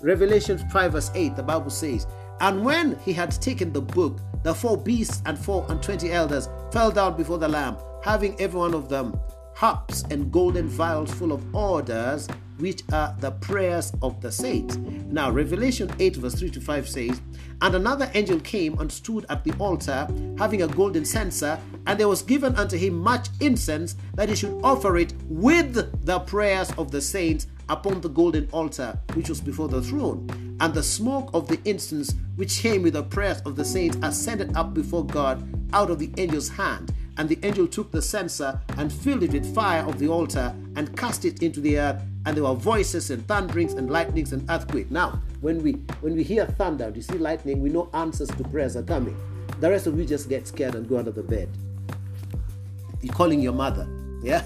Revelation 5, verse 8, the Bible says, And when he had taken the book, the four beasts and four and twenty elders fell down before the Lamb, having every one of them harps and golden vials full of orders, which are the prayers of the saints. Now, Revelation 8, verse 3 to 5 says, And another angel came and stood at the altar, having a golden censer, and there was given unto him much incense, that he should offer it with the prayers of the saints upon the golden altar which was before the throne. And the smoke of the incense which came with the prayers of the saints ascended up before God out of the angel's hand. And the angel took the censer and filled it with fire of the altar and cast it into the earth. And there were voices and thunderings and lightnings and earthquake. Now, when we when we hear thunder, you see lightning, we know answers to prayers are coming. The rest of you just get scared and go under the bed. You're calling your mother, yeah?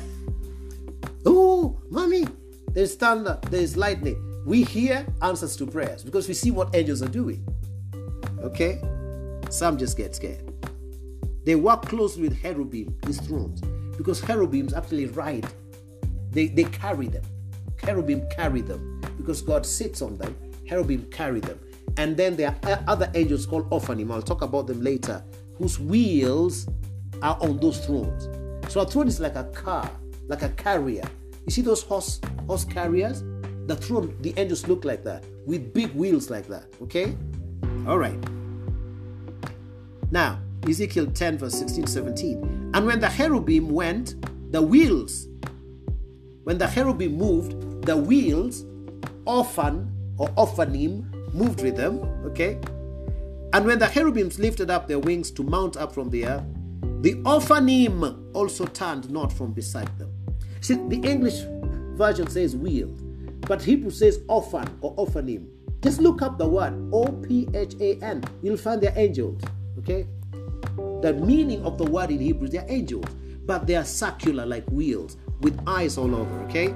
Oh, mommy, there's thunder, there's lightning. We hear answers to prayers because we see what angels are doing. Okay? Some just get scared. They work closely with cherubim, these thrones, because cherubims actually ride. They, they carry them. Cherubim carry them because God sits on them. Cherubim carry them. And then there are other angels called Ophanim. I'll talk about them later, whose wheels are on those thrones. So a throne is like a car, like a carrier. You see those horse horse carriers? The throne, the angels look like that, with big wheels like that. Okay? All right. Now, Ezekiel 10, verse 16, 17. And when the cherubim went, the wheels, when the cherubim moved, the wheels, ophan or ophanim, moved with them. Okay? And when the cherubims lifted up their wings to mount up from the earth, the ophanim also turned not from beside them. See, the English version says wheel, but Hebrew says ophan or ophanim. Just look up the word O P H A N. You'll find they're angels. Okay? The meaning of the word in Hebrew, they're angels, but they are circular like wheels with eyes all over. Okay?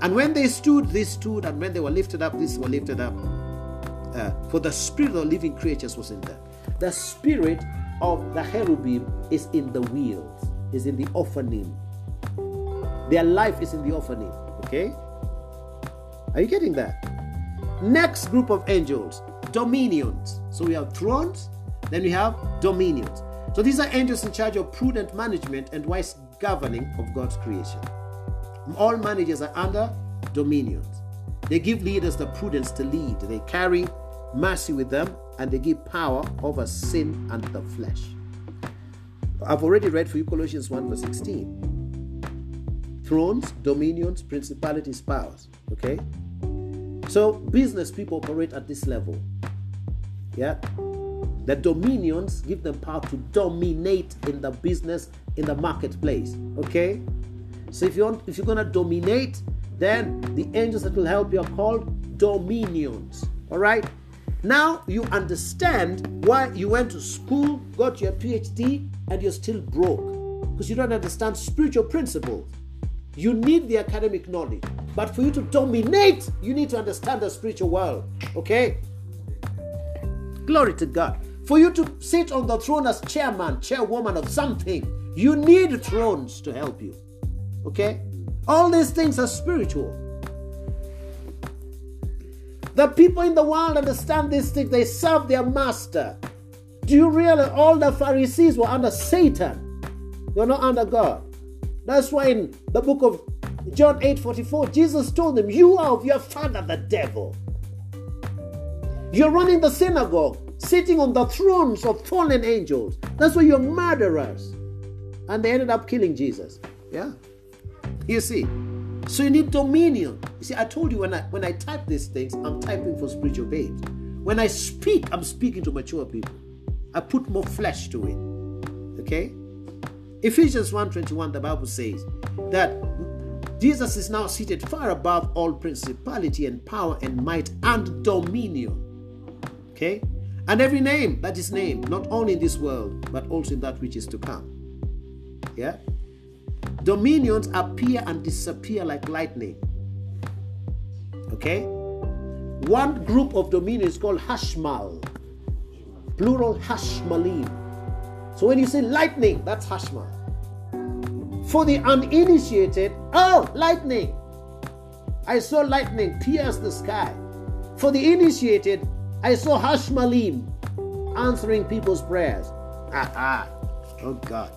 And when they stood, they stood, and when they were lifted up, these were lifted up. Uh, for the spirit of living creatures was in them. The spirit of the cherubim is in the wheels, is in the ophanim. Their life is in the ophanim. Okay? Are you getting that? Next group of angels, dominions. So we have thrones, then we have dominions. So these are angels in charge of prudent management and wise governing of God's creation. All managers are under dominions. They give leaders the prudence to lead. They carry mercy with them and they give power over sin and the flesh. I've already read for you Colossians 1 verse 16. Thrones, dominions, principalities, powers. Okay? So business people operate at this level. Yeah? The dominions give them power to dominate in the business, in the marketplace. Okay? So if you want, if you're gonna dominate, then the angels that will help you are called dominions. All right? Now you understand why you went to school, got your PhD, and you're still broke. Because you don't understand spiritual principles. You need the academic knowledge. But for you to dominate, you need to understand the spiritual world. Okay? Glory to God. For you to sit on the throne as chairman, chairwoman of something, you need thrones to help you. Okay? All these things are spiritual. The people in the world understand these things. They serve their master. Do you realize all the Pharisees were under Satan? They were not under God. That's why in the book of John 8 44, Jesus told them, You are of your father, the devil. You're running the synagogue, sitting on the thrones of fallen angels. That's why you're murderers. And they ended up killing Jesus. Yeah. You see. So you need dominion. You see, I told you when I when I type these things, I'm typing for spiritual babes. When I speak, I'm speaking to mature people. I put more flesh to it. Okay? Ephesians 1:21, the Bible says that Jesus is now seated far above all principality and power and might and dominion. Okay? And every name that is named, not only in this world, but also in that which is to come. Yeah? Dominions appear and disappear like lightning. Okay? One group of dominions called Hashmal, plural Hashmalim. So when you say lightning, that's Hashmal. For the uninitiated, oh, lightning. I saw lightning pierce the sky. For the initiated, I saw Hashmalim answering people's prayers. Aha. Oh God.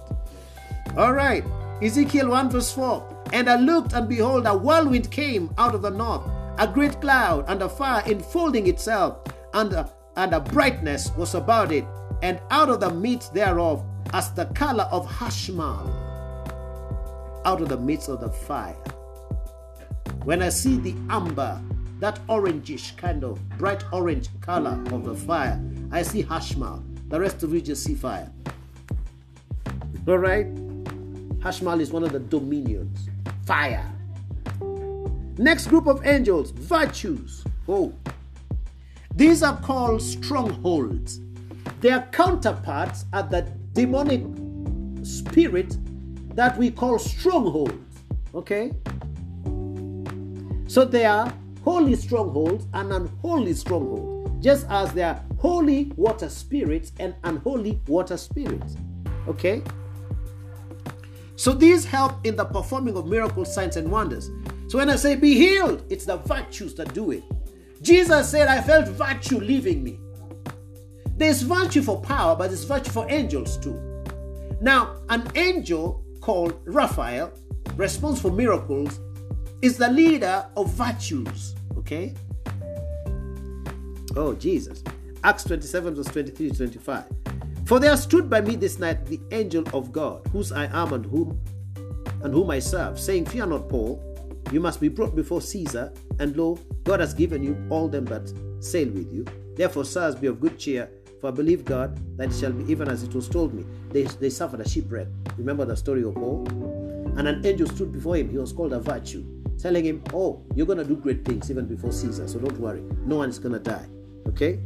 All right. Ezekiel 1 verse 4. And I looked, and behold, a whirlwind came out of the north, a great cloud, and a fire enfolding itself, and a, and a brightness was about it, and out of the midst thereof, as the color of Hashmal, out of the midst of the fire. When I see the amber, that orangish kind of bright orange color of the fire, I see Hashmal. The rest of you just see fire. All right? Hashmal is one of the dominions. Fire. Next group of angels, virtues. Oh. These are called strongholds. Their counterparts are the demonic spirit that we call strongholds. Okay? So they are holy strongholds and unholy strongholds, just as there are holy water spirits and unholy water spirits. Okay? So these help in the performing of miracles, signs, and wonders. So when I say be healed, it's the virtues that do it. Jesus said, I felt virtue leaving me. There's virtue for power, but there's virtue for angels too. Now, an angel called Raphael, responsible for miracles, is the leader of virtues. Okay? Oh, Jesus. Acts 27, verse 23 to 25. For there stood by me this night the angel of God, whose I am and whom and whom I serve, saying, Fear not, Paul, you must be brought before Caesar, and lo, God has given you all them that sail with you. Therefore, sirs, be of good cheer, for I believe God that it shall be even as it was told me. They, they suffered a shipwreck. Remember the story of Paul? And an angel stood before him. He was called a virtue, telling him, Oh, you're going to do great things even before Caesar, so don't worry. No one's going to die. Okay?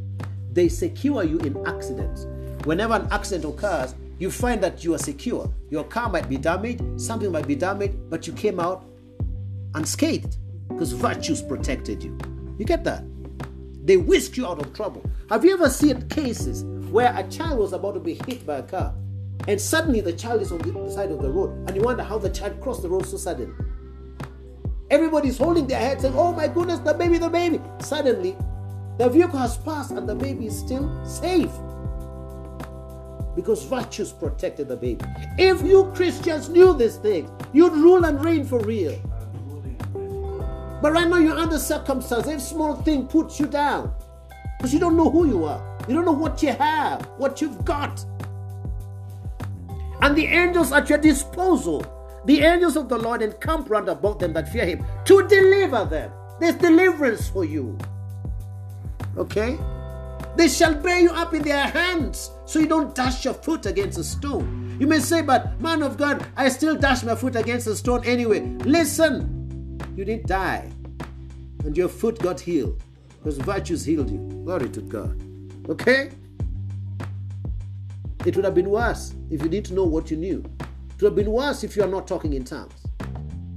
They secure you in accidents whenever an accident occurs, you find that you are secure. Your car might be damaged, something might be damaged, but you came out unscathed because virtues protected you. You get that? They whisk you out of trouble. Have you ever seen cases where a child was about to be hit by a car and suddenly the child is on the side of the road and you wonder how the child crossed the road so suddenly? Everybody's holding their head saying, Oh my goodness, the baby, the baby. Suddenly, the vehicle has passed and the baby is still safe because virtues protected the baby. If you Christians knew these things, you'd rule and reign for real. But right now you're under circumstance. Every small thing puts you down because you don't know who you are. You don't know what you have, what you've got. And the angels at your disposal. The angels of the Lord encamp round about them that fear him to deliver them. There's deliverance for you. Okay? They shall bear you up in their hands so you don't dash your foot against a stone. You may say, but man of God, I still dash my foot against a stone anyway. Listen, you didn't die and your foot got healed because virtues healed you. Glory to God. Okay? It would have been worse if you didn't know what you knew. It would have been worse if you are not talking in tongues.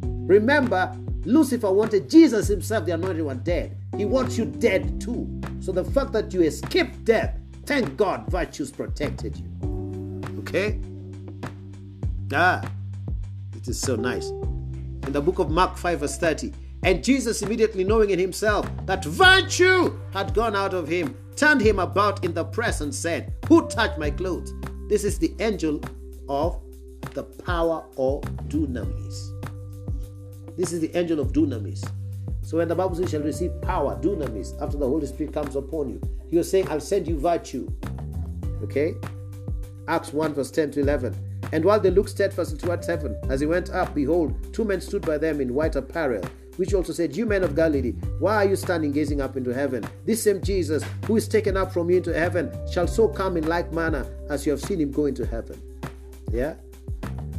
Remember, Lucifer wanted Jesus himself, the anointed one, dead. He wants you dead too. So the fact that you escaped death, thank God virtues protected you. Okay? Ah, it is so nice. In the book of Mark 5, verse 30, and Jesus, immediately knowing in himself that virtue had gone out of him, turned him about in the press and said, Who touched my clothes? This is the angel of the power of dunamis. This is the angel of dunamis. So when the Bible says, shall receive power, dunamis, after the Holy Spirit comes upon you, he was saying, I'll send you virtue. Okay? Acts 1, verse 10 to 11. And while they looked steadfastly towards heaven, as he went up, behold, two men stood by them in white apparel, which also said, You men of Galilee, why are you standing gazing up into heaven? This same Jesus, who is taken up from you into heaven, shall so come in like manner as you have seen him go into heaven. Yeah?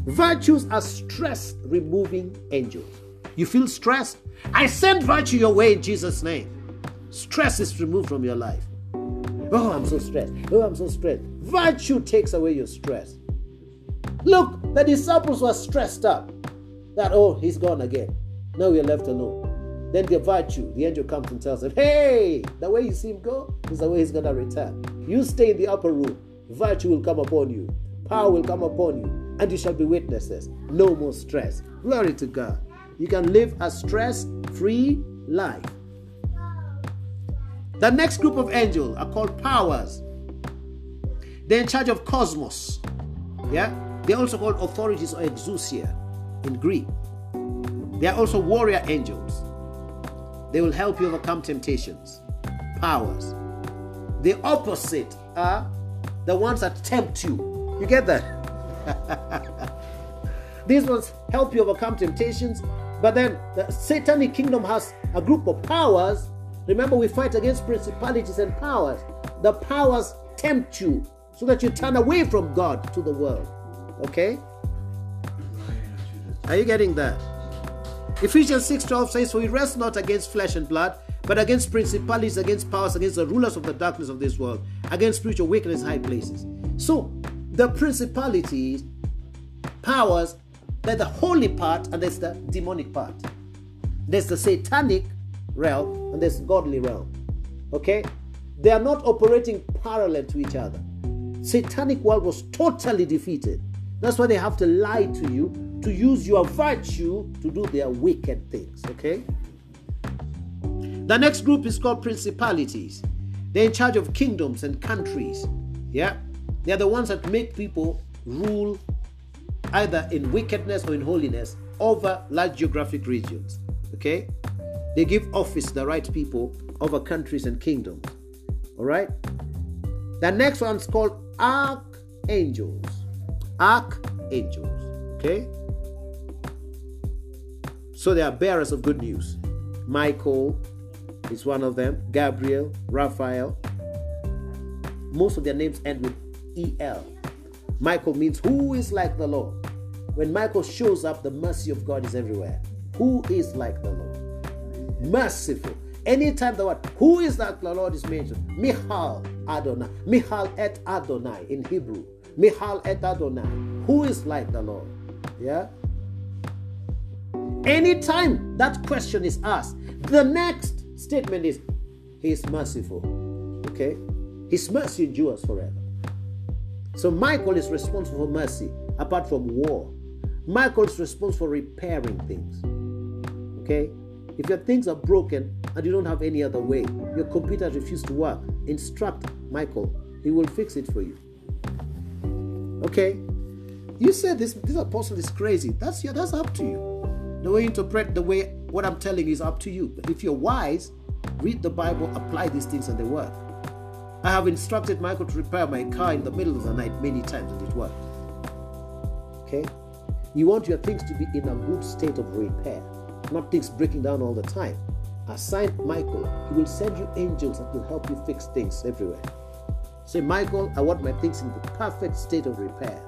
Virtues are stress removing angels. You feel stressed? I send virtue your way in Jesus' name. Stress is removed from your life. Oh, I'm so stressed. Oh, I'm so stressed. Virtue takes away your stress. Look, the disciples were stressed up that, oh, he's gone again. Now we're left alone. Then the virtue, the angel comes and tells them, hey, the way you see him go is the way he's going to return. You stay in the upper room. Virtue will come upon you. Power will come upon you. And you shall be witnesses. No more stress. Glory to God. You can live a stress free life. The next group of angels are called powers. They're in charge of cosmos. Yeah? They're also called authorities or exousia in Greek. They are also warrior angels. They will help you overcome temptations. Powers. The opposite are the ones that tempt you. You get that? These ones help you overcome temptations but then the satanic kingdom has a group of powers. Remember, we fight against principalities and powers. The powers tempt you so that you turn away from God to the world. Okay? Are you getting that? Ephesians 6:12 says, For we wrestle not against flesh and blood, but against principalities, against powers, against the rulers of the darkness of this world, against spiritual wickedness high places. So the principalities, powers, there's the holy part and there's the demonic part. There's the satanic realm and there's the godly realm. Okay? They are not operating parallel to each other. Satanic world was totally defeated. That's why they have to lie to you to use your virtue to do their wicked things. Okay? The next group is called principalities. They're in charge of kingdoms and countries. Yeah? They're the ones that make people rule either in wickedness or in holiness over large geographic regions. Okay? They give office to the right people over countries and kingdoms. All right? The next one's called archangels. Archangels. Okay? So they are bearers of good news. Michael is one of them, Gabriel, Raphael. Most of their names end with EL. Michael means who is like the Lord. When Michael shows up, the mercy of God is everywhere. Who is like the Lord? Merciful. Anytime the word who is like the Lord is mentioned, Michal Adonai. Michal et Adonai in Hebrew. Michal et Adonai. Who is like the Lord? Yeah? Anytime that question is asked, the next statement is He is merciful. Okay? His mercy endures forever. So Michael is responsible for mercy, apart from war. Michael is responsible for repairing things. Okay? If your things are broken and you don't have any other way, your computer refuses to work, instruct Michael. He will fix it for you. Okay? You said this this apostle is crazy. That's your that's up to you. The way you interpret the way what I'm telling is up to you. But if you're wise, read the Bible, apply these things and they work. I have instructed Michael to repair my car in the middle of the night many times and it worked. Okay? You want your things to be in a good state of repair, not things breaking down all the time. Assign Michael, he will send you angels that will help you fix things everywhere. Say, Michael, I want my things in the perfect state of repair.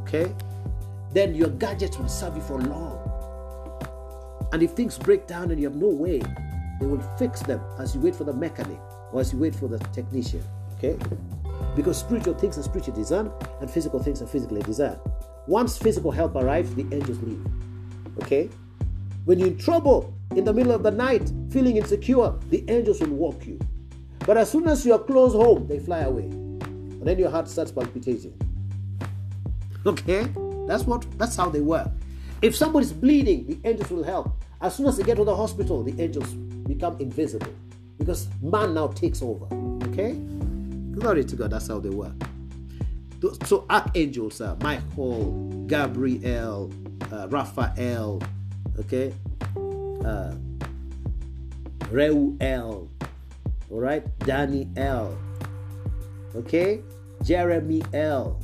Okay? Then your gadgets will serve you for long. And if things break down and you have no way, they will fix them as you wait for the mechanic as you wait for the technician. Okay? Because spiritual things are spiritually designed and physical things are physically designed. Once physical help arrives, the angels leave. Okay? When you're in trouble in the middle of the night, feeling insecure, the angels will walk you. But as soon as you are close home, they fly away. And then your heart starts palpitating. Okay? That's what that's how they work. If somebody's bleeding, the angels will help. As soon as they get to the hospital, the angels become invisible because man now takes over. Okay? Glory to God, that's how they work. So archangels are Michael, Gabriel, uh, Raphael, okay, uh, Reuel. All right, Daniel. Okay, Jeremy L.